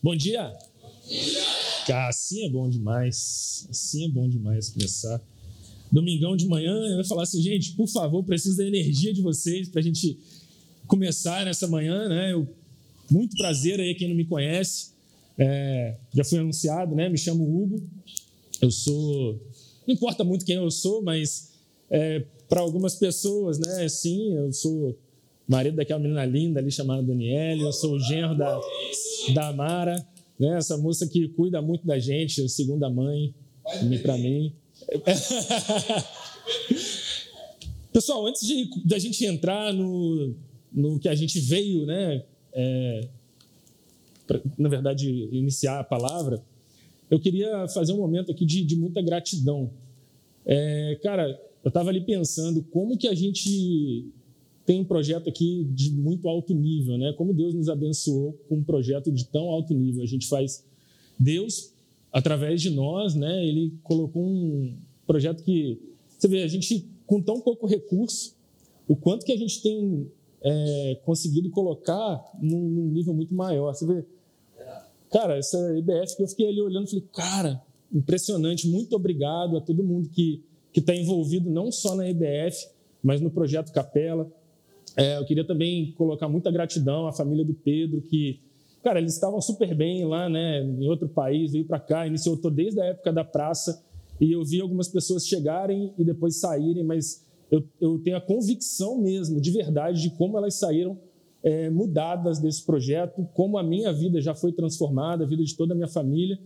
Bom dia. Cara, assim é bom demais. Assim é bom demais começar. Domingão de manhã, eu ia falar assim, gente, por favor, preciso da energia de vocês para a gente começar nessa manhã, né? Eu, muito prazer aí, quem não me conhece. É, já fui anunciado, né? Me chamo Hugo. Eu sou. Não importa muito quem eu sou, mas é, para algumas pessoas, né? Sim, eu sou marido daquela menina linda ali chamada Daniele, eu sou o genro da, da Mara, né? Essa moça que cuida muito da gente, segunda mãe, para mim. Pessoal, antes de da gente entrar no, no que a gente veio, né? É, pra, na verdade, iniciar a palavra, eu queria fazer um momento aqui de, de muita gratidão. É, cara, eu estava ali pensando como que a gente tem um projeto aqui de muito alto nível, né? Como Deus nos abençoou com um projeto de tão alto nível. A gente faz Deus através de nós, né? Ele colocou um projeto que você vê a gente com tão pouco recurso, o quanto que a gente tem é, conseguido colocar num, num, nível muito maior. Você vê, cara, essa IBF que eu fiquei ali olhando, falei, cara, impressionante. Muito obrigado a todo mundo que que está envolvido não só na IBF, mas no projeto Capela, é, eu queria também colocar muita gratidão à família do Pedro, que, cara, eles estavam super bem lá, né, em outro país, veio para cá, iniciou tô desde a época da praça, e eu vi algumas pessoas chegarem e depois saírem, mas eu, eu tenho a convicção mesmo, de verdade, de como elas saíram é, mudadas desse projeto, como a minha vida já foi transformada, a vida de toda a minha família.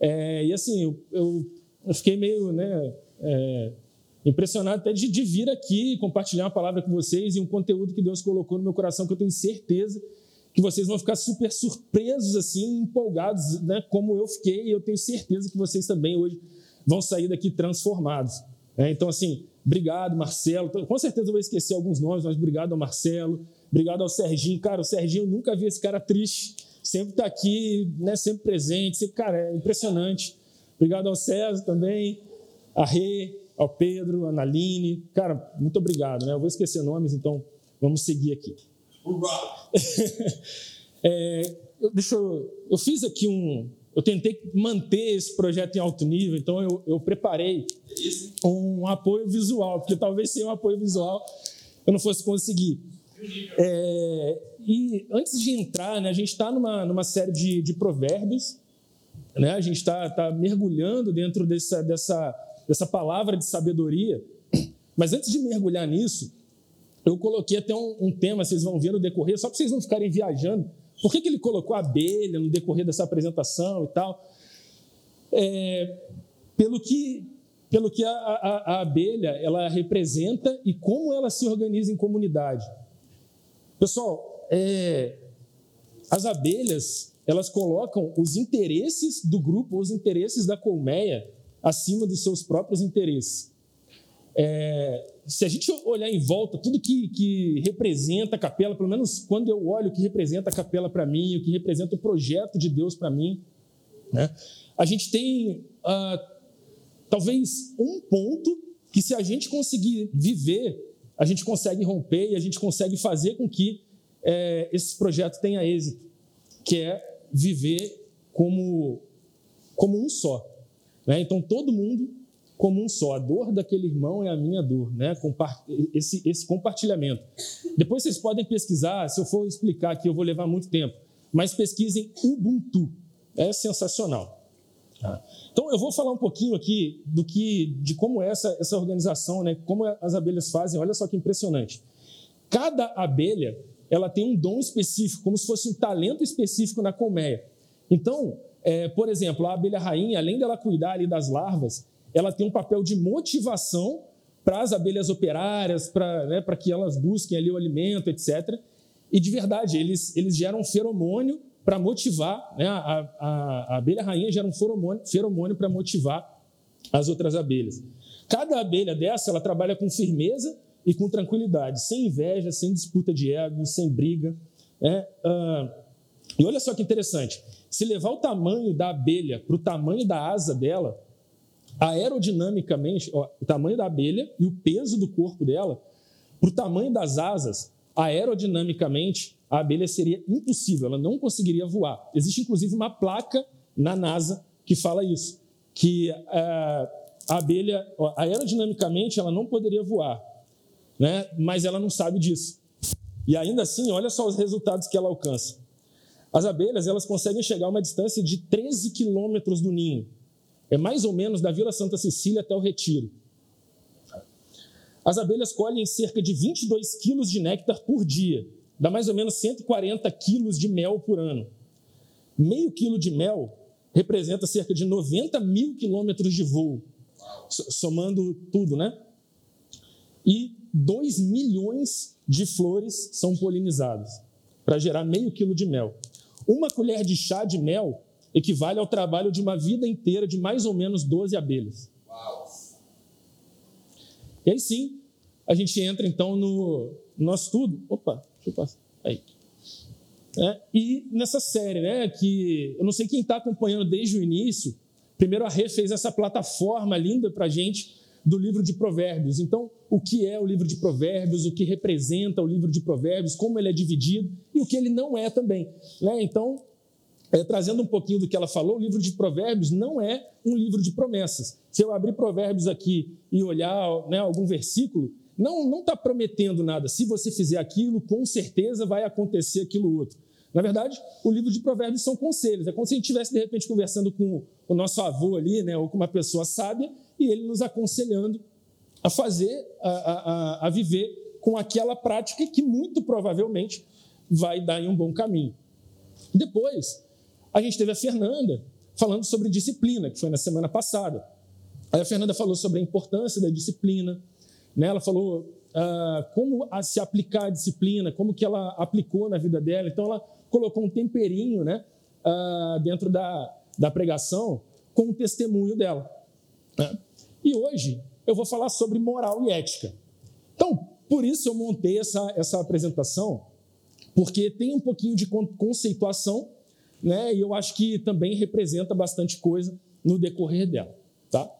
É, e assim, eu, eu, eu, fiquei meio, né, é, impressionado até de, de vir aqui compartilhar uma palavra com vocês e um conteúdo que Deus colocou no meu coração que eu tenho certeza que vocês vão ficar super surpresos, assim, empolgados, né? Como eu fiquei, e eu tenho certeza que vocês também hoje vão sair daqui transformados. Né? Então, assim, obrigado, Marcelo. Com certeza eu vou esquecer alguns nomes, mas obrigado ao Marcelo, obrigado ao Serginho. Cara, o Serginho, eu nunca vi esse cara triste, sempre está aqui, né? Sempre presente. Cara, é impressionante. Obrigado ao César também, a Rê, ao Pedro, a Naline. Cara, muito obrigado, né? Eu vou esquecer nomes, então vamos seguir aqui. é, deixa eu, eu fiz aqui um. Eu tentei manter esse projeto em alto nível, então eu, eu preparei um apoio visual, porque talvez sem um apoio visual eu não fosse conseguir. É, e antes de entrar, né, a gente está numa, numa série de, de provérbios, né, a gente está tá mergulhando dentro dessa, dessa dessa palavra de sabedoria. Mas antes de mergulhar nisso, eu coloquei até um, um tema, vocês vão ver no decorrer, só para vocês não ficarem viajando. Por que, que ele colocou a abelha no decorrer dessa apresentação e tal? É, pelo que, pelo que a, a, a abelha ela representa e como ela se organiza em comunidade. Pessoal, é, as abelhas elas colocam os interesses do grupo, os interesses da colmeia acima dos seus próprios interesses. É, se a gente olhar em volta, tudo que, que, representa a capela, pelo menos quando eu olho o que representa a capela para mim, o que representa o projeto de Deus para mim, né, a gente tem ah, talvez um ponto que, se a gente conseguir viver, a gente consegue romper e a gente consegue fazer com que é, esse projeto tenha êxito, que é viver como, como um só. Né? Então, todo mundo como um só. A dor daquele irmão é a minha dor, né? esse, esse compartilhamento. Depois vocês podem pesquisar, se eu for explicar aqui, eu vou levar muito tempo, mas pesquisem Ubuntu. É sensacional. Tá? Então, eu vou falar um pouquinho aqui do que, de como é essa, essa organização, né? como as abelhas fazem. Olha só que impressionante. Cada abelha ela tem um dom específico, como se fosse um talento específico na colmeia. Então, é, por exemplo, a abelha rainha, além dela cuidar ali das larvas, ela tem um papel de motivação para as abelhas operárias, para né, que elas busquem ali o alimento, etc. E de verdade, eles, eles geram um feromônio para motivar, né, a, a, a, abelha rainha gera um feromônio, feromônio para motivar as outras abelhas. Cada abelha dessa, ela trabalha com firmeza e com tranquilidade, sem inveja, sem disputa de ego, sem briga. Né? E olha só que interessante, se levar o tamanho da abelha para o tamanho da asa dela, aerodinamicamente, ó, o tamanho da abelha e o peso do corpo dela, para o tamanho das asas, aerodinamicamente, a abelha seria impossível, ela não conseguiria voar. Existe inclusive uma placa na NASA que fala isso, que uh, a abelha, aerodinamicamente, ela não poderia voar, né? mas ela não sabe disso. E ainda assim, olha só os resultados que ela alcança. As abelhas elas conseguem chegar a uma distância de 13 quilômetros do ninho. É mais ou menos da Vila Santa Cecília até o Retiro. As abelhas colhem cerca de 22 quilos de néctar por dia, dá mais ou menos 140 quilos de mel por ano. Meio quilo de mel representa cerca de 90 mil quilômetros de voo, somando tudo, né? E 2 milhões de flores são polinizadas para gerar meio quilo de mel. Uma colher de chá de mel equivale ao trabalho de uma vida inteira de mais ou menos 12 abelhas. Uau. E aí sim, a gente entra então no nosso estudo. Opa, deixa eu passar. Aí. É, e nessa série, né, que eu não sei quem está acompanhando desde o início, primeiro a Rê fez essa plataforma linda para a gente do livro de Provérbios. Então, o que é o livro de Provérbios, o que representa o livro de Provérbios, como ele é dividido e o que ele não é também. Né? Então, é, trazendo um pouquinho do que ela falou, o livro de Provérbios não é um livro de promessas. Se eu abrir Provérbios aqui e olhar né, algum versículo, não está prometendo nada. Se você fizer aquilo, com certeza vai acontecer aquilo outro. Na verdade, o livro de Provérbios são conselhos. É como se a gente estivesse, de repente, conversando com o nosso avô ali, né, ou com uma pessoa sábia, e ele nos aconselhando a fazer, a, a, a viver com aquela prática que muito provavelmente vai dar em um bom caminho. Depois, a gente teve a Fernanda falando sobre disciplina, que foi na semana passada. Aí a Fernanda falou sobre a importância da disciplina, né? ela falou ah, como se aplicar a disciplina, como que ela aplicou na vida dela. Então, ela colocou um temperinho né, ah, dentro da, da pregação com o testemunho dela. Né? E hoje eu vou falar sobre moral e ética. Então, por isso eu montei essa, essa apresentação, porque tem um pouquinho de conceituação, né? E eu acho que também representa bastante coisa no decorrer dela, tá?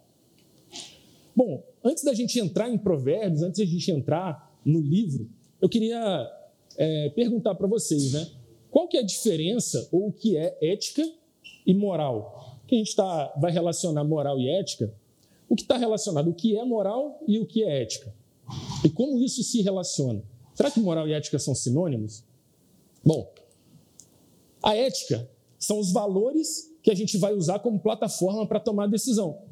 Bom, antes da gente entrar em Provérbios, antes da gente entrar no livro, eu queria é, perguntar para vocês, né? Qual que é a diferença ou o que é ética e moral? Que a gente tá, vai relacionar moral e ética o que está relacionado, o que é moral e o que é ética. E como isso se relaciona? Será que moral e ética são sinônimos? Bom, a ética são os valores que a gente vai usar como plataforma para tomar decisão.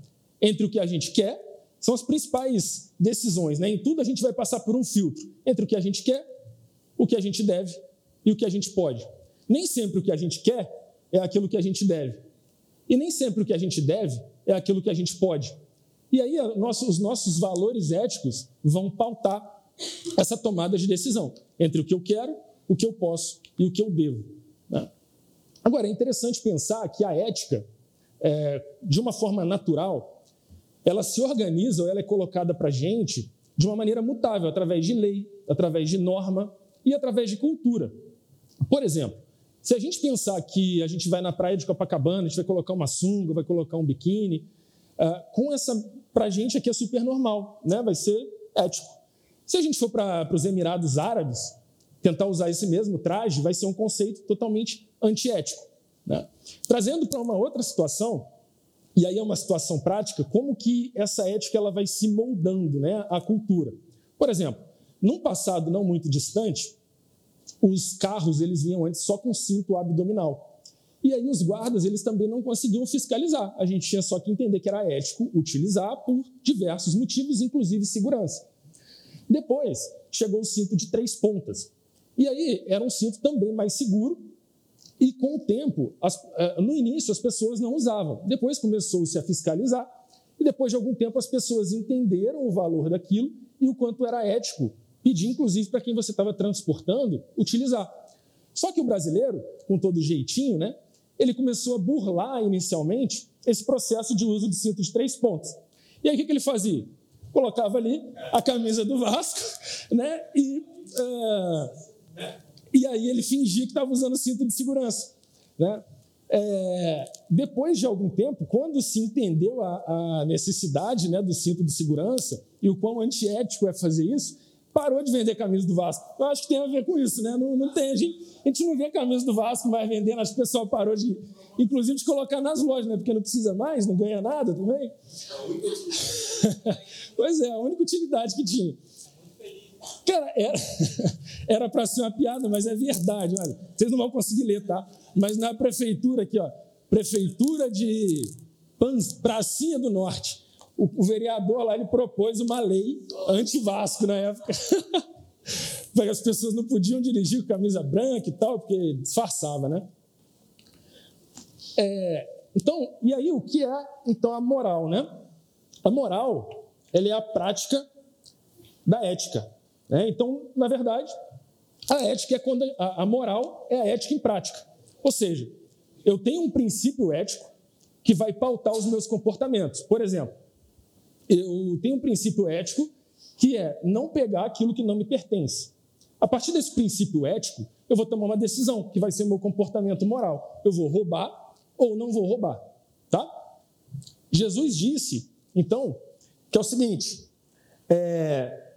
Entre o que a gente quer, são as principais decisões. Né? Em tudo a gente vai passar por um filtro entre o que a gente quer, o que a gente deve e o que a gente pode. Nem sempre o que a gente quer é aquilo que a gente deve. E nem sempre o que a gente deve é aquilo que a gente pode. E aí os nossos valores éticos vão pautar essa tomada de decisão entre o que eu quero, o que eu posso e o que eu devo. Né? Agora, é interessante pensar que a ética, é, de uma forma natural, ela se organiza ou ela é colocada para a gente de uma maneira mutável, através de lei, através de norma e através de cultura. Por exemplo, se a gente pensar que a gente vai na praia de Copacabana, a gente vai colocar uma sunga, vai colocar um biquíni, uh, com essa para a gente aqui é super normal, né? vai ser ético. Se a gente for para os Emirados Árabes, tentar usar esse mesmo traje, vai ser um conceito totalmente antiético. Né? Trazendo para uma outra situação, e aí é uma situação prática, como que essa ética ela vai se moldando né, à cultura. Por exemplo, num passado não muito distante, os carros eles vinham antes só com cinto abdominal. E aí os guardas eles também não conseguiam fiscalizar. A gente tinha só que entender que era ético utilizar por diversos motivos, inclusive segurança. Depois chegou o cinto de três pontas. E aí era um cinto também mais seguro. E com o tempo, as, eh, no início as pessoas não usavam. Depois começou-se a fiscalizar. E depois de algum tempo as pessoas entenderam o valor daquilo e o quanto era ético pedir, inclusive, para quem você estava transportando, utilizar. Só que o brasileiro, com todo jeitinho, né, ele começou a burlar inicialmente esse processo de uso de cinto de três pontos. E aí o que ele fazia? Colocava ali a camisa do Vasco, né? E, uh, e aí ele fingia que estava usando cinto de segurança. Né? É, depois de algum tempo, quando se entendeu a, a necessidade né, do cinto de segurança e o quão antiético é fazer isso, parou de vender camisa do Vasco. Eu acho que tem a ver com isso, né? Não, não tem, a gente, a gente não vê camisa do Vasco mais vendendo, acho que o pessoal parou de, inclusive, de colocar nas lojas, né? Porque não precisa mais, não ganha nada também. pois é, a única utilidade que tinha. Cara, era para ser uma piada, mas é verdade. Olha, vocês não vão conseguir ler, tá? Mas na prefeitura aqui, ó, prefeitura de Pracinha do Norte, o, o vereador lá ele propôs uma lei anti-Vasco na época. as pessoas não podiam dirigir com camisa branca e tal, porque disfarçava, né? É, então, e aí o que é então a moral, né? A moral, ela é a prática da ética. Né? Então, na verdade, a ética é quando a, a moral é a ética em prática. Ou seja, eu tenho um princípio ético que vai pautar os meus comportamentos. Por exemplo, eu tenho um princípio ético que é não pegar aquilo que não me pertence. A partir desse princípio ético, eu vou tomar uma decisão, que vai ser o meu comportamento moral. Eu vou roubar ou não vou roubar, tá? Jesus disse, então, que é o seguinte: é,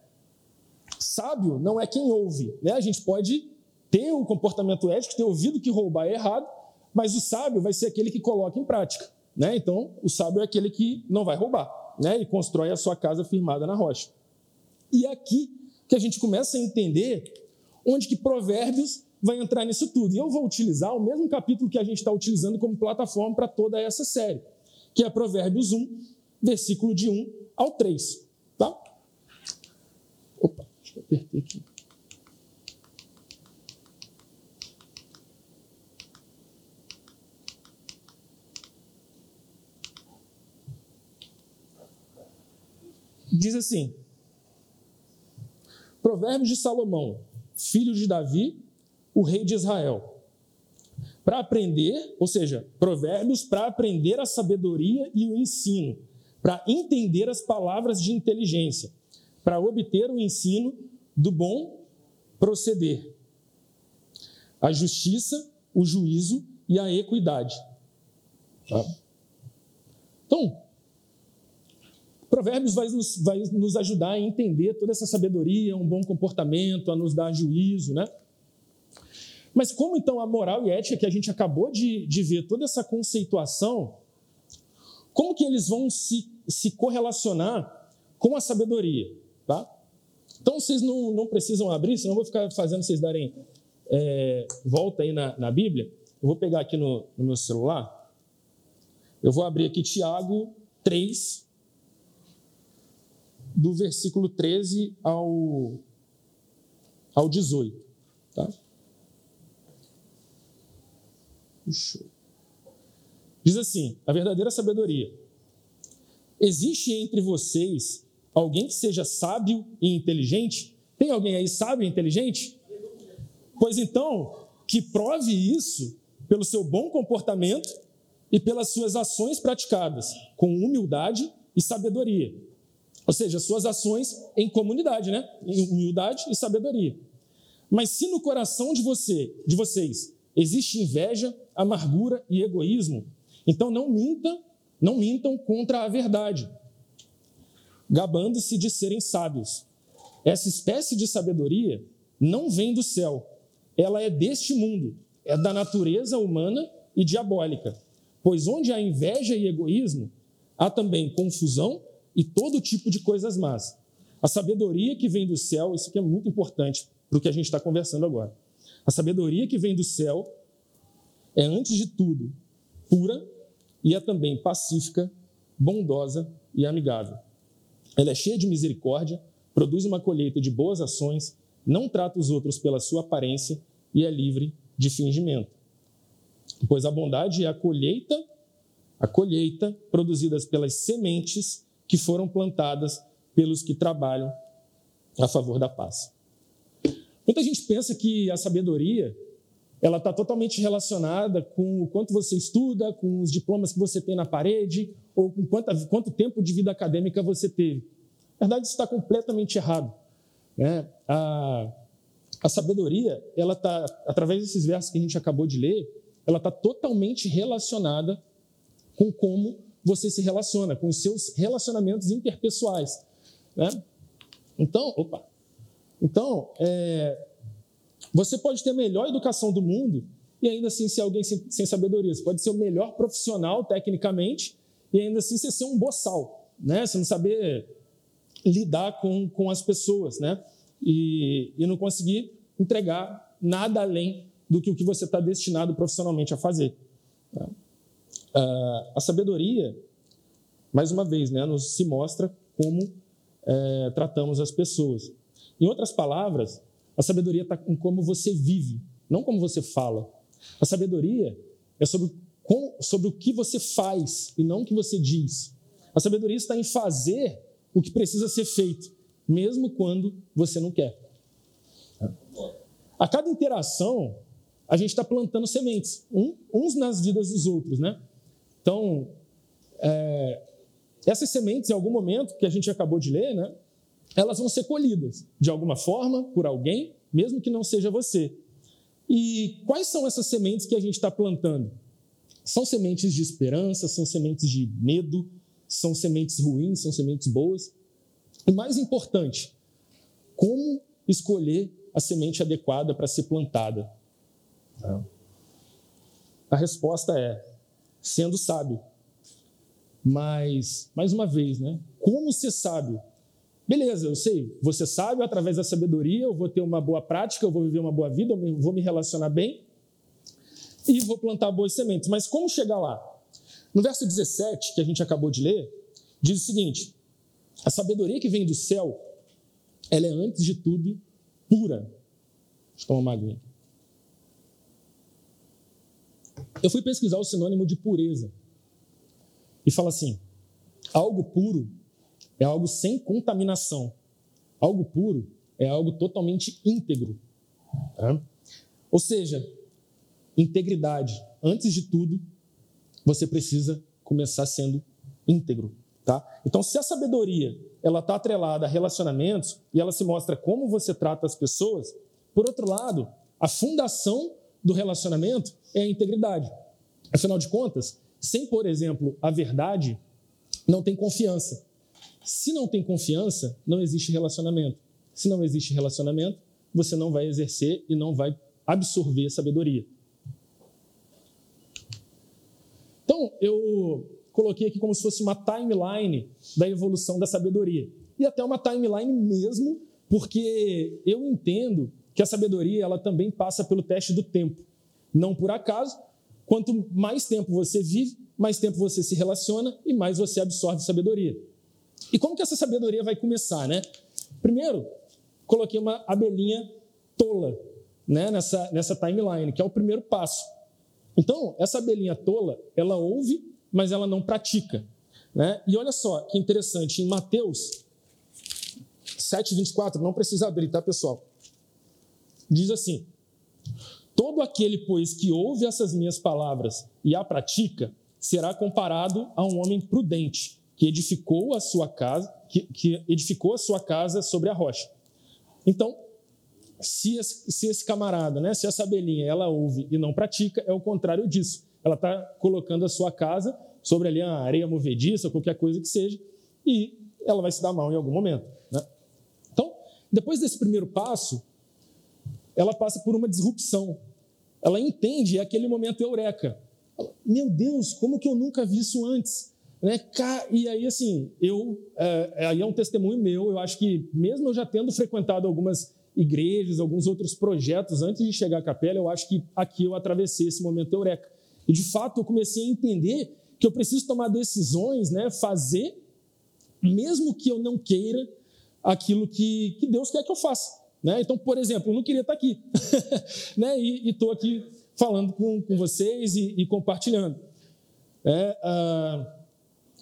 sábio não é quem ouve, né? A gente pode ter um comportamento ético, ter ouvido que roubar é errado, mas o sábio vai ser aquele que coloca em prática, né? Então, o sábio é aquele que não vai roubar, né? E constrói a sua casa firmada na rocha. E é aqui que a gente começa a entender onde que Provérbios vai entrar nisso tudo. E eu vou utilizar o mesmo capítulo que a gente está utilizando como plataforma para toda essa série, que é Provérbios 1, versículo de 1 ao 3. Tá? Opa, deixa eu apertar aqui. Diz assim: Provérbios de Salomão, filho de Davi, o rei de Israel. Para aprender, ou seja, provérbios para aprender a sabedoria e o ensino, para entender as palavras de inteligência, para obter o ensino do bom proceder, a justiça, o juízo e a equidade. Tá? Então, Provérbios vai nos, vai nos ajudar a entender toda essa sabedoria, um bom comportamento, a nos dar juízo, né? Mas como então a moral e ética que a gente acabou de, de ver, toda essa conceituação, como que eles vão se, se correlacionar com a sabedoria, tá? Então vocês não, não precisam abrir, senão eu vou ficar fazendo vocês darem é, volta aí na, na Bíblia. Eu vou pegar aqui no, no meu celular, eu vou abrir aqui Tiago 3, do versículo 13 ao, ao 18. Tá? Diz assim: a verdadeira sabedoria. Existe entre vocês alguém que seja sábio e inteligente? Tem alguém aí sábio e inteligente? Pois então, que prove isso pelo seu bom comportamento e pelas suas ações praticadas, com humildade e sabedoria. Ou seja, suas ações em comunidade, né? Em humildade e sabedoria. Mas se no coração de você, de vocês, existe inveja, amargura e egoísmo, então não minta, não mintam contra a verdade, gabando-se de serem sábios. Essa espécie de sabedoria não vem do céu, ela é deste mundo, é da natureza humana e diabólica. Pois onde há inveja e egoísmo, há também confusão e todo tipo de coisas más. A sabedoria que vem do céu, isso aqui é muito importante para o que a gente está conversando agora. A sabedoria que vem do céu é, antes de tudo, pura e é também pacífica, bondosa e amigável. Ela é cheia de misericórdia, produz uma colheita de boas ações, não trata os outros pela sua aparência e é livre de fingimento. Pois a bondade é a colheita, a colheita produzidas pelas sementes que foram plantadas pelos que trabalham a favor da paz. Muita gente pensa que a sabedoria ela está totalmente relacionada com o quanto você estuda, com os diplomas que você tem na parede, ou com quanto, quanto tempo de vida acadêmica você teve. Na verdade, isso está completamente errado. Né? A, a sabedoria, ela está, através desses versos que a gente acabou de ler, ela está totalmente relacionada com como você se relaciona, com os seus relacionamentos interpessoais. Né? Então, opa, Então, é, você pode ter a melhor educação do mundo e ainda assim ser alguém sem, sem, sabedoria. Você pode ser o melhor profissional tecnicamente e ainda assim você ser um boçal, né? Você não saber lidar com, com as pessoas, né? E, e não conseguir entregar nada além do que o que você está destinado profissionalmente a fazer. Tá? Uh, a sabedoria, mais uma vez, né, nos se mostra como é, tratamos as pessoas. Em outras palavras, a sabedoria está em como você vive, não como você fala. A sabedoria é sobre, com, sobre o que você faz e não o que você diz. A sabedoria está em fazer o que precisa ser feito, mesmo quando você não quer. A cada interação, a gente está plantando sementes, uns nas vidas dos outros, né? Então, é, essas sementes, em algum momento, que a gente acabou de ler, né? Elas vão ser colhidas, de alguma forma, por alguém, mesmo que não seja você. E quais são essas sementes que a gente está plantando? São sementes de esperança, são sementes de medo, são sementes ruins, são sementes boas. E mais importante, como escolher a semente adequada para ser plantada? A resposta é sendo sábio. Mas, mais uma vez, né? Como ser sábio? Beleza, eu sei, você sábio através da sabedoria, eu vou ter uma boa prática, eu vou viver uma boa vida, eu vou me relacionar bem e vou plantar boas sementes. Mas como chegar lá? No verso 17, que a gente acabou de ler, diz o seguinte: a sabedoria que vem do céu, ela é antes de tudo pura. Deixa eu tomar uma aguinha. Eu fui pesquisar o sinônimo de pureza e fala assim: algo puro é algo sem contaminação. Algo puro é algo totalmente íntegro. Tá? Ou seja, integridade. Antes de tudo, você precisa começar sendo íntegro. Tá? Então, se a sabedoria ela está atrelada a relacionamentos e ela se mostra como você trata as pessoas, por outro lado, a fundação do relacionamento é a integridade. Afinal de contas, sem, por exemplo, a verdade, não tem confiança. Se não tem confiança, não existe relacionamento. Se não existe relacionamento, você não vai exercer e não vai absorver sabedoria. Então, eu coloquei aqui como se fosse uma timeline da evolução da sabedoria. E até uma timeline mesmo, porque eu entendo que a sabedoria ela também passa pelo teste do tempo. Não por acaso, quanto mais tempo você vive, mais tempo você se relaciona e mais você absorve sabedoria. E como que essa sabedoria vai começar, né? Primeiro, coloquei uma abelhinha tola né, nessa, nessa timeline, que é o primeiro passo. Então, essa abelhinha tola, ela ouve, mas ela não pratica. Né? E olha só que interessante, em Mateus 7,24, não precisa abrir, tá, pessoal? Diz assim: Todo aquele, pois, que ouve essas minhas palavras e a pratica, será comparado a um homem prudente que edificou a sua casa, que, que edificou a sua casa sobre a rocha. Então, se esse, se esse, camarada, né, se essa abelhinha, ela ouve e não pratica, é o contrário disso. Ela está colocando a sua casa sobre ali a areia movediça, qualquer coisa que seja, e ela vai se dar mal em algum momento. Né? Então, depois desse primeiro passo, ela passa por uma disrupção. Ela entende, é aquele momento eureka. Meu Deus, como que eu nunca vi isso antes? Né? E aí, assim, eu, é, aí é um testemunho meu, eu acho que, mesmo eu já tendo frequentado algumas igrejas, alguns outros projetos antes de chegar à capela, eu acho que aqui eu atravessei esse momento eureka. E, de fato, eu comecei a entender que eu preciso tomar decisões, né, fazer, mesmo que eu não queira, aquilo que, que Deus quer que eu faça. Né? Então, por exemplo, eu não queria estar aqui, né? e estou aqui falando com, com vocês e, e compartilhando. É, ah,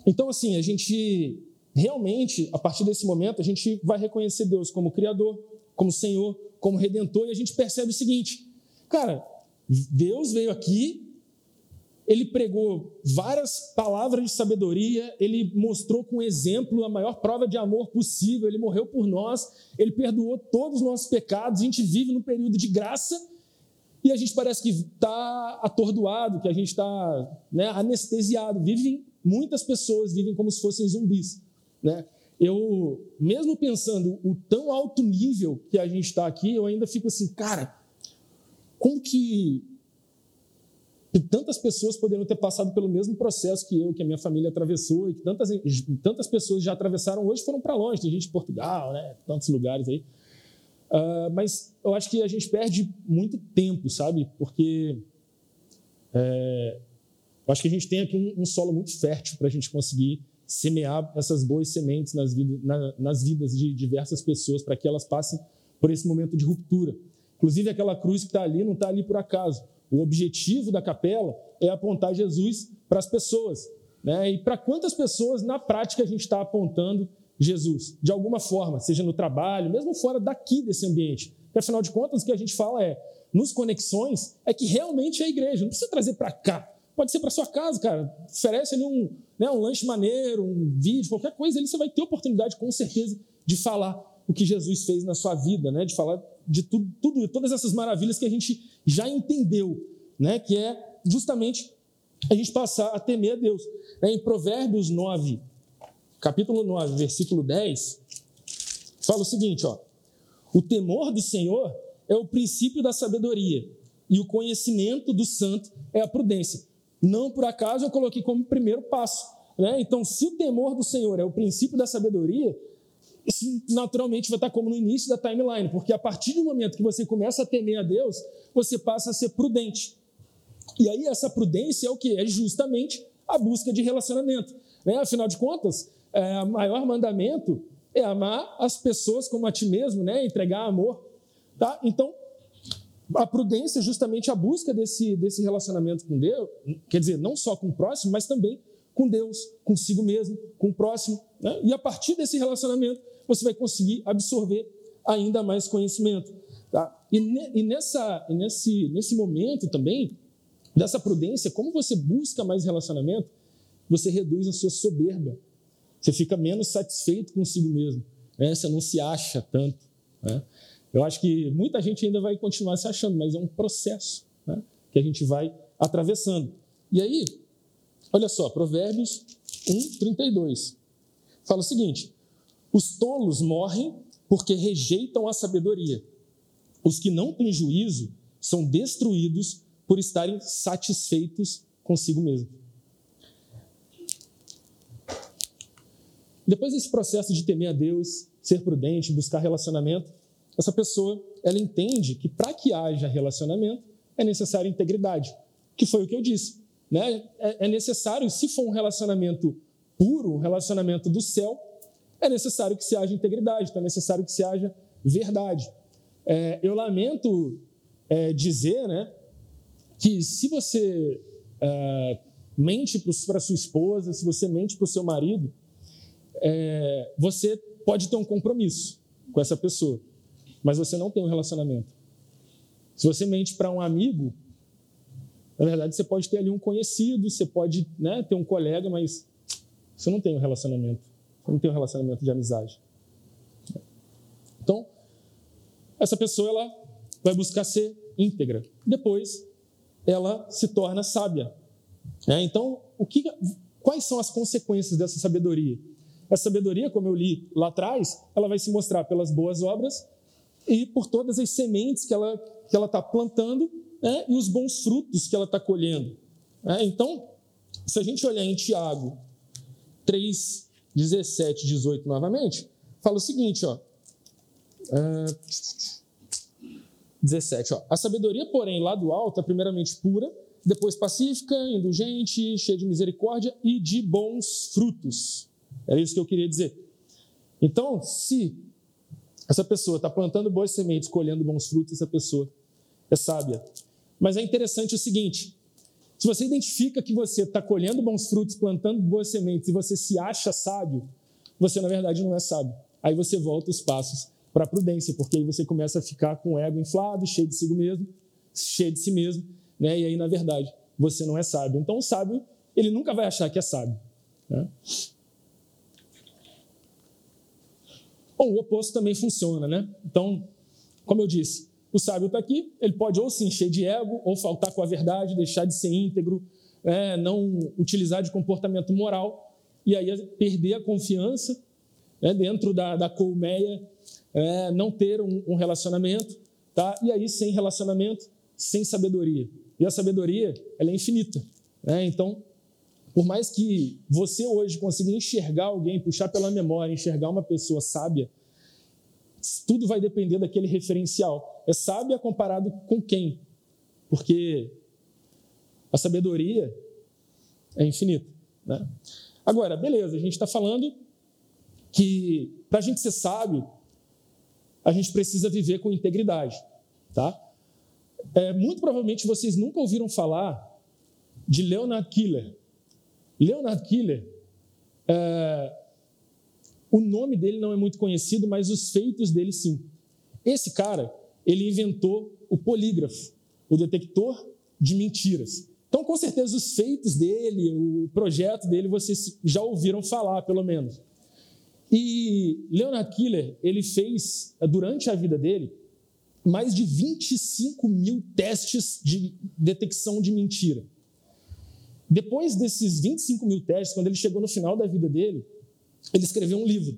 então, assim, a gente realmente, a partir desse momento, a gente vai reconhecer Deus como Criador, como Senhor, como Redentor, e a gente percebe o seguinte: cara, Deus veio aqui, ele pregou várias palavras de sabedoria, ele mostrou com exemplo a maior prova de amor possível, ele morreu por nós, ele perdoou todos os nossos pecados, a gente vive num período de graça e a gente parece que está atordoado, que a gente está né, anestesiado. Vivem, muitas pessoas vivem como se fossem zumbis. Né? eu, mesmo pensando o tão alto nível que a gente está aqui, eu ainda fico assim, cara, como que tantas pessoas poderiam ter passado pelo mesmo processo que eu, que a minha família atravessou, e que tantas, tantas pessoas já atravessaram hoje foram para longe, tem gente de Portugal, né, tantos lugares aí. Uh, mas eu acho que a gente perde muito tempo, sabe? Porque é, eu acho que a gente tem aqui um, um solo muito fértil para a gente conseguir semear essas boas sementes nas, na, nas vidas de diversas pessoas, para que elas passem por esse momento de ruptura. Inclusive, aquela cruz que está ali não está ali por acaso. O objetivo da capela é apontar Jesus para as pessoas. Né? E para quantas pessoas, na prática, a gente está apontando Jesus? De alguma forma, seja no trabalho, mesmo fora daqui desse ambiente. Porque, afinal de contas, o que a gente fala é, nos conexões, é que realmente é a igreja. Não precisa trazer para cá. Pode ser para sua casa, cara. Oferece ali um, né, um lanche maneiro, um vídeo, qualquer coisa ali, você vai ter oportunidade, com certeza, de falar o que Jesus fez na sua vida, né? de falar de tudo, tudo, todas essas maravilhas que a gente já entendeu, né? que é justamente a gente passar a temer a Deus. Em Provérbios 9, capítulo 9, versículo 10, fala o seguinte: ó, o temor do Senhor é o princípio da sabedoria, e o conhecimento do santo é a prudência. Não por acaso eu coloquei como primeiro passo. Né? Então, se o temor do Senhor é o princípio da sabedoria, isso naturalmente vai estar como no início da timeline, porque a partir do momento que você começa a temer a Deus, você passa a ser prudente. E aí, essa prudência é o que? É justamente a busca de relacionamento. Né? Afinal de contas, é, o maior mandamento é amar as pessoas como a ti mesmo, né? entregar amor. Tá? Então, a prudência é justamente a busca desse, desse relacionamento com Deus, quer dizer, não só com o próximo, mas também com Deus, consigo mesmo, com o próximo. Né? E a partir desse relacionamento, você vai conseguir absorver ainda mais conhecimento. Tá? E, ne, e, nessa, e nesse, nesse momento também, dessa prudência, como você busca mais relacionamento, você reduz a sua soberba. Você fica menos satisfeito consigo mesmo. Né? Você não se acha tanto. Né? Eu acho que muita gente ainda vai continuar se achando, mas é um processo né, que a gente vai atravessando. E aí, olha só, Provérbios 1, 32. Fala o seguinte: os tolos morrem porque rejeitam a sabedoria. Os que não têm juízo são destruídos por estarem satisfeitos consigo mesmo. Depois desse processo de temer a Deus, ser prudente, buscar relacionamento, essa pessoa ela entende que para que haja relacionamento é necessária integridade, que foi o que eu disse. Né? É, é necessário, se for um relacionamento puro, um relacionamento do céu, é necessário que se haja integridade, então é necessário que se haja verdade. É, eu lamento é, dizer né, que se você é, mente para sua esposa, se você mente para o seu marido, é, você pode ter um compromisso com essa pessoa mas você não tem um relacionamento. Se você mente para um amigo, na verdade você pode ter ali um conhecido, você pode né, ter um colega, mas você não tem um relacionamento. Não tem um relacionamento de amizade. Então, essa pessoa ela vai buscar ser íntegra. Depois, ela se torna sábia. É, então, o que, quais são as consequências dessa sabedoria? Essa sabedoria, como eu li lá atrás, ela vai se mostrar pelas boas obras e por todas as sementes que ela que ela está plantando né, e os bons frutos que ela está colhendo. É, então, se a gente olhar em Tiago 3, 17, 18 novamente, fala o seguinte, ó. Uh, é, 17, ó. A sabedoria, porém, lá do alto é primeiramente pura, depois pacífica, indulgente, cheia de misericórdia e de bons frutos. É isso que eu queria dizer. Então, se essa pessoa está plantando boas sementes, colhendo bons frutos, essa pessoa é sábia. Mas é interessante o seguinte: se você identifica que você está colhendo bons frutos, plantando boas sementes e você se acha sábio, você na verdade não é sábio. Aí você volta os passos para a prudência, porque aí você começa a ficar com o ego inflado, cheio de si mesmo, cheio de si mesmo, né? E aí na verdade você não é sábio. Então o sábio ele nunca vai achar que é sábio. Né? Bom, o oposto também funciona, né? Então, como eu disse, o sábio está aqui, ele pode ou se encher de ego, ou faltar com a verdade, deixar de ser íntegro, é, não utilizar de comportamento moral, e aí perder a confiança né, dentro da, da colmeia, é, não ter um, um relacionamento, tá? E aí, sem relacionamento, sem sabedoria. E a sabedoria, ela é infinita. Né? Então, por mais que você hoje consiga enxergar alguém, puxar pela memória, enxergar uma pessoa sábia, tudo vai depender daquele referencial. É sábia comparado com quem? Porque a sabedoria é infinita. Né? Agora, beleza, a gente está falando que para a gente ser sábio, a gente precisa viver com integridade. Tá? É, muito provavelmente vocês nunca ouviram falar de Leonard Killer. Leonard Killer, é, o nome dele não é muito conhecido, mas os feitos dele sim. Esse cara, ele inventou o polígrafo, o detector de mentiras. Então, com certeza, os feitos dele, o projeto dele, vocês já ouviram falar, pelo menos. E Leonard Killer, ele fez, durante a vida dele, mais de 25 mil testes de detecção de mentira. Depois desses 25 mil testes, quando ele chegou no final da vida dele, ele escreveu um livro.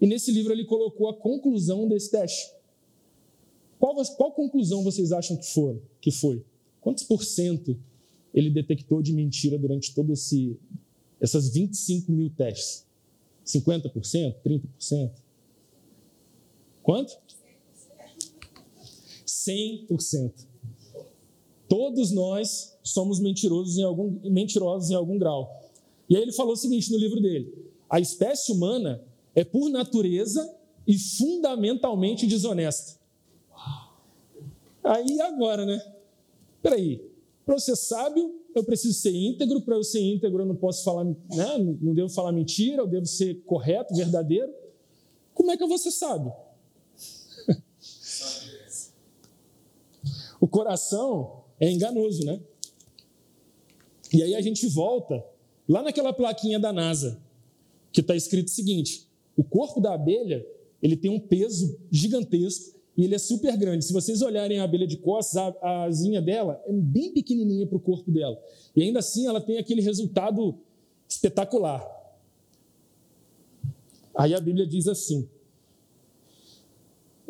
E nesse livro ele colocou a conclusão desse teste. Qual, qual conclusão vocês acham que, que foi? Quantos por cento ele detectou de mentira durante todas esse, essas 25 mil testes? 50%? 30%? Quanto? 100%. Todos nós somos mentirosos em algum, mentirosos em algum grau. E aí ele falou o seguinte no livro dele: a espécie humana é por natureza e fundamentalmente desonesta. Aí agora, né? Peraí, para eu ser sábio, eu preciso ser íntegro, para eu ser íntegro eu não posso falar, né? não devo falar mentira, eu devo ser correto, verdadeiro. Como é que eu vou ser sábio? o coração é enganoso, né? E aí a gente volta lá naquela plaquinha da NASA, que está escrito o seguinte: o corpo da abelha ele tem um peso gigantesco e ele é super grande. Se vocês olharem a abelha de costas, a, a asinha dela é bem pequenininha para o corpo dela. E ainda assim ela tem aquele resultado espetacular. Aí a Bíblia diz assim: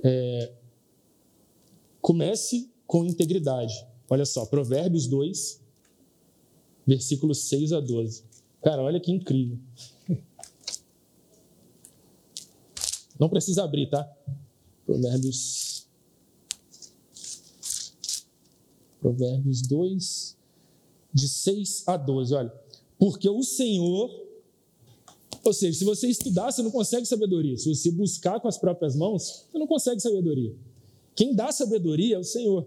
é, comece com integridade. Olha só, Provérbios 2, versículos 6 a 12. Cara, olha que incrível. Não precisa abrir, tá? Provérbios. Provérbios 2, de 6 a 12. Olha. Porque o Senhor. Ou seja, se você estudar, você não consegue sabedoria. Se você buscar com as próprias mãos, você não consegue sabedoria. Quem dá sabedoria é o Senhor.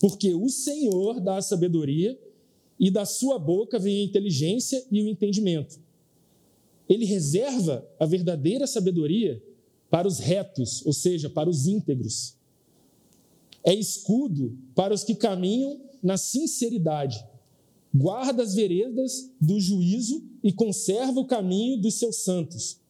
Porque o Senhor dá a sabedoria e da sua boca vem a inteligência e o entendimento. Ele reserva a verdadeira sabedoria para os retos, ou seja, para os íntegros. É escudo para os que caminham na sinceridade. Guarda as veredas do juízo e conserva o caminho dos seus santos.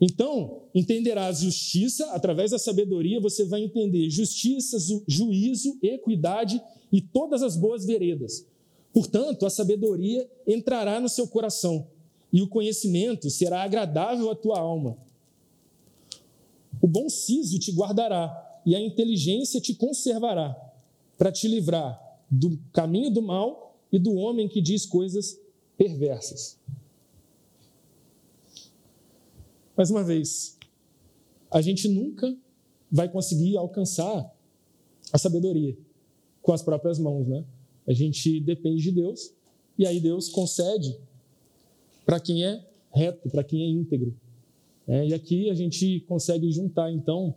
Então, entenderás justiça, através da sabedoria você vai entender justiça, juízo, equidade e todas as boas veredas. Portanto, a sabedoria entrará no seu coração e o conhecimento será agradável à tua alma. O bom siso te guardará e a inteligência te conservará para te livrar do caminho do mal e do homem que diz coisas perversas. Mais uma vez, a gente nunca vai conseguir alcançar a sabedoria com as próprias mãos, né? A gente depende de Deus e aí Deus concede para quem é reto, para quem é íntegro. É, e aqui a gente consegue juntar, então,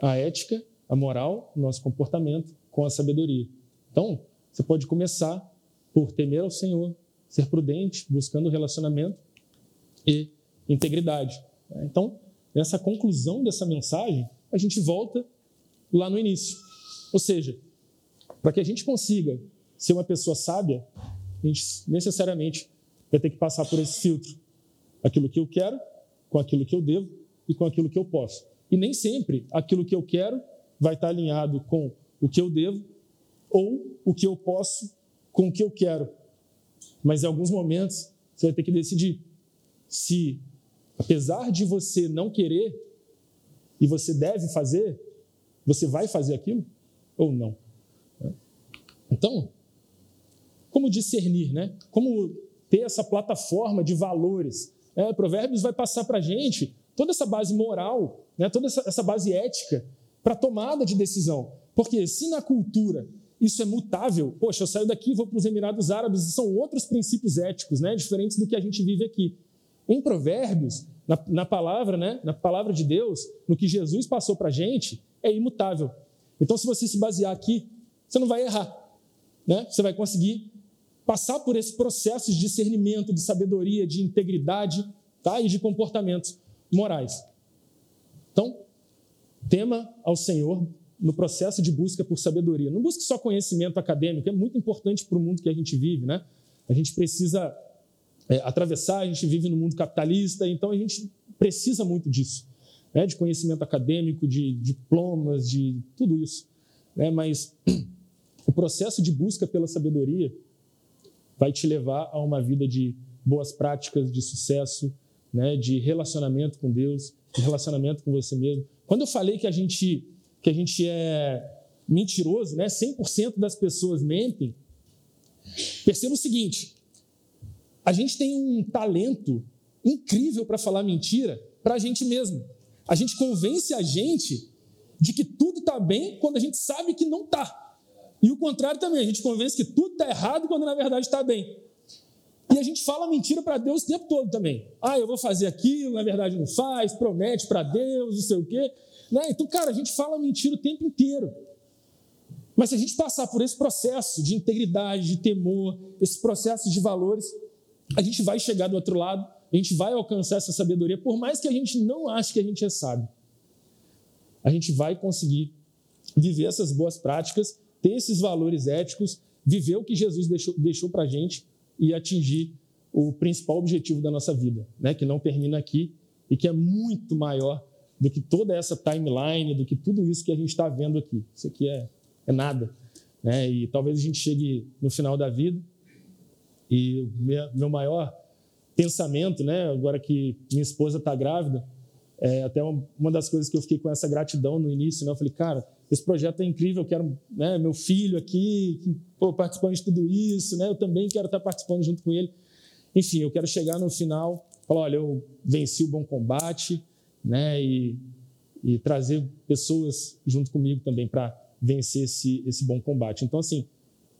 a ética, a moral, o nosso comportamento com a sabedoria. Então, você pode começar por temer ao Senhor, ser prudente, buscando relacionamento e integridade. É, então, nessa conclusão dessa mensagem, a gente volta lá no início. Ou seja, para que a gente consiga ser uma pessoa sábia, a gente necessariamente vai ter que passar por esse filtro. Aquilo que eu quero, com aquilo que eu devo e com aquilo que eu posso. E nem sempre aquilo que eu quero vai estar alinhado com o que eu devo ou o que eu posso com o que eu quero. Mas em alguns momentos você vai ter que decidir se Apesar de você não querer e você deve fazer, você vai fazer aquilo ou não? Então, como discernir, né? Como ter essa plataforma de valores? É, Provérbios vai passar para a gente toda essa base moral, né? toda essa, essa base ética para tomada de decisão. Porque se na cultura isso é mutável, poxa, eu saio daqui, vou para os Emirados Árabes, são outros princípios éticos, né? diferentes do que a gente vive aqui. Em Provérbios, na, na palavra, né? na palavra de Deus, no que Jesus passou para a gente, é imutável. Então, se você se basear aqui, você não vai errar. Né? Você vai conseguir passar por esse processo de discernimento, de sabedoria, de integridade tá? e de comportamentos morais. Então, tema ao Senhor no processo de busca por sabedoria. Não busque só conhecimento acadêmico, é muito importante para o mundo que a gente vive. Né? A gente precisa é, atravessar, a gente vive no mundo capitalista, então a gente precisa muito disso, né? de conhecimento acadêmico, de diplomas, de tudo isso. Né? Mas o processo de busca pela sabedoria vai te levar a uma vida de boas práticas, de sucesso, né? de relacionamento com Deus, de relacionamento com você mesmo. Quando eu falei que a gente, que a gente é mentiroso, né? 100% das pessoas mentem, perceba o seguinte: a gente tem um talento incrível para falar mentira para a gente mesmo. A gente convence a gente de que tudo está bem quando a gente sabe que não está. E o contrário também, a gente convence que tudo está errado quando na verdade está bem. E a gente fala mentira para Deus o tempo todo também. Ah, eu vou fazer aquilo, na verdade não faz, promete para Deus, não sei o quê. Né? Então, cara, a gente fala mentira o tempo inteiro. Mas se a gente passar por esse processo de integridade, de temor, esse processo de valores, a gente vai chegar do outro lado, a gente vai alcançar essa sabedoria, por mais que a gente não ache que a gente é sábio. A gente vai conseguir viver essas boas práticas, ter esses valores éticos, viver o que Jesus deixou, deixou para a gente e atingir o principal objetivo da nossa vida, né? que não termina aqui e que é muito maior do que toda essa timeline, do que tudo isso que a gente está vendo aqui. Isso aqui é, é nada. Né? E talvez a gente chegue no final da vida e meu maior pensamento, né, agora que minha esposa está grávida, é até uma das coisas que eu fiquei com essa gratidão no início, né, eu falei, cara, esse projeto é incrível, eu quero né, meu filho aqui, que, pô, participando de tudo isso, né, eu também quero estar participando junto com ele. Enfim, eu quero chegar no final, falar, olha, eu venci o bom combate, né, e, e trazer pessoas junto comigo também para vencer esse, esse bom combate. Então, assim,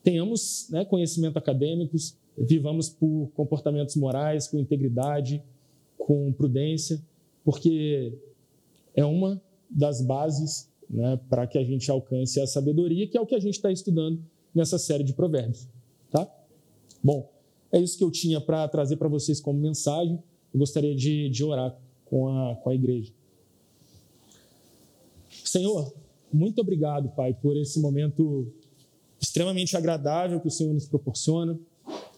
tenhamos né, conhecimento acadêmicos, vivamos por comportamentos morais, com integridade, com prudência, porque é uma das bases né, para que a gente alcance a sabedoria, que é o que a gente está estudando nessa série de provérbios. Tá? Bom, é isso que eu tinha para trazer para vocês como mensagem. Eu gostaria de, de orar com a, com a igreja. Senhor, muito obrigado, Pai, por esse momento extremamente agradável que o Senhor nos proporciona.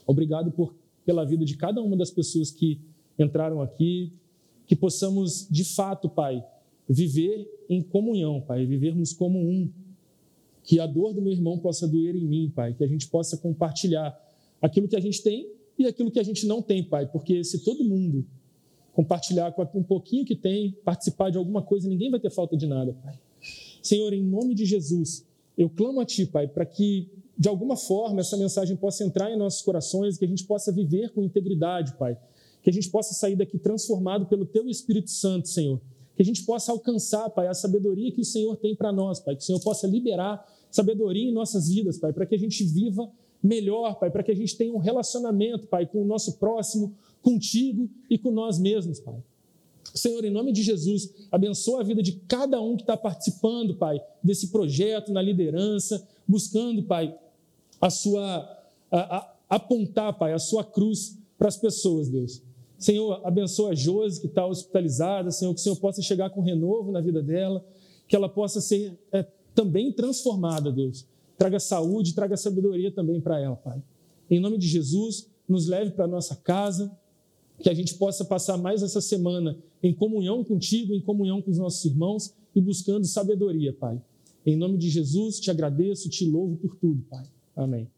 Obrigado por, pela vida de cada uma das pessoas que entraram aqui, que possamos, de fato, Pai, viver em comunhão, Pai, vivermos como um. Que a dor do meu irmão possa doer em mim, Pai, que a gente possa compartilhar aquilo que a gente tem e aquilo que a gente não tem, Pai, porque se todo mundo compartilhar com um pouquinho que tem, participar de alguma coisa, ninguém vai ter falta de nada, Pai. Senhor, em nome de Jesus, eu clamo a Ti, Pai, para que de alguma forma essa mensagem possa entrar em nossos corações, que a gente possa viver com integridade, Pai. Que a gente possa sair daqui transformado pelo Teu Espírito Santo, Senhor. Que a gente possa alcançar, Pai, a sabedoria que o Senhor tem para nós, Pai. Que o Senhor possa liberar sabedoria em nossas vidas, Pai, para que a gente viva melhor, Pai, para que a gente tenha um relacionamento, Pai, com o nosso próximo, contigo e com nós mesmos, Pai. Senhor, em nome de Jesus, abençoa a vida de cada um que está participando, Pai, desse projeto, na liderança, buscando, Pai, a sua a, a, apontar, Pai, a sua cruz para as pessoas, Deus. Senhor, abençoa a Josi que está hospitalizada, Senhor, que o Senhor possa chegar com renovo na vida dela, que ela possa ser é, também transformada, Deus. Traga saúde, traga sabedoria também para ela, Pai. Em nome de Jesus, nos leve para a nossa casa, que a gente possa passar mais essa semana em comunhão contigo, em comunhão com os nossos irmãos e buscando sabedoria, Pai. Em nome de Jesus, te agradeço, te louvo por tudo, Pai. Amém.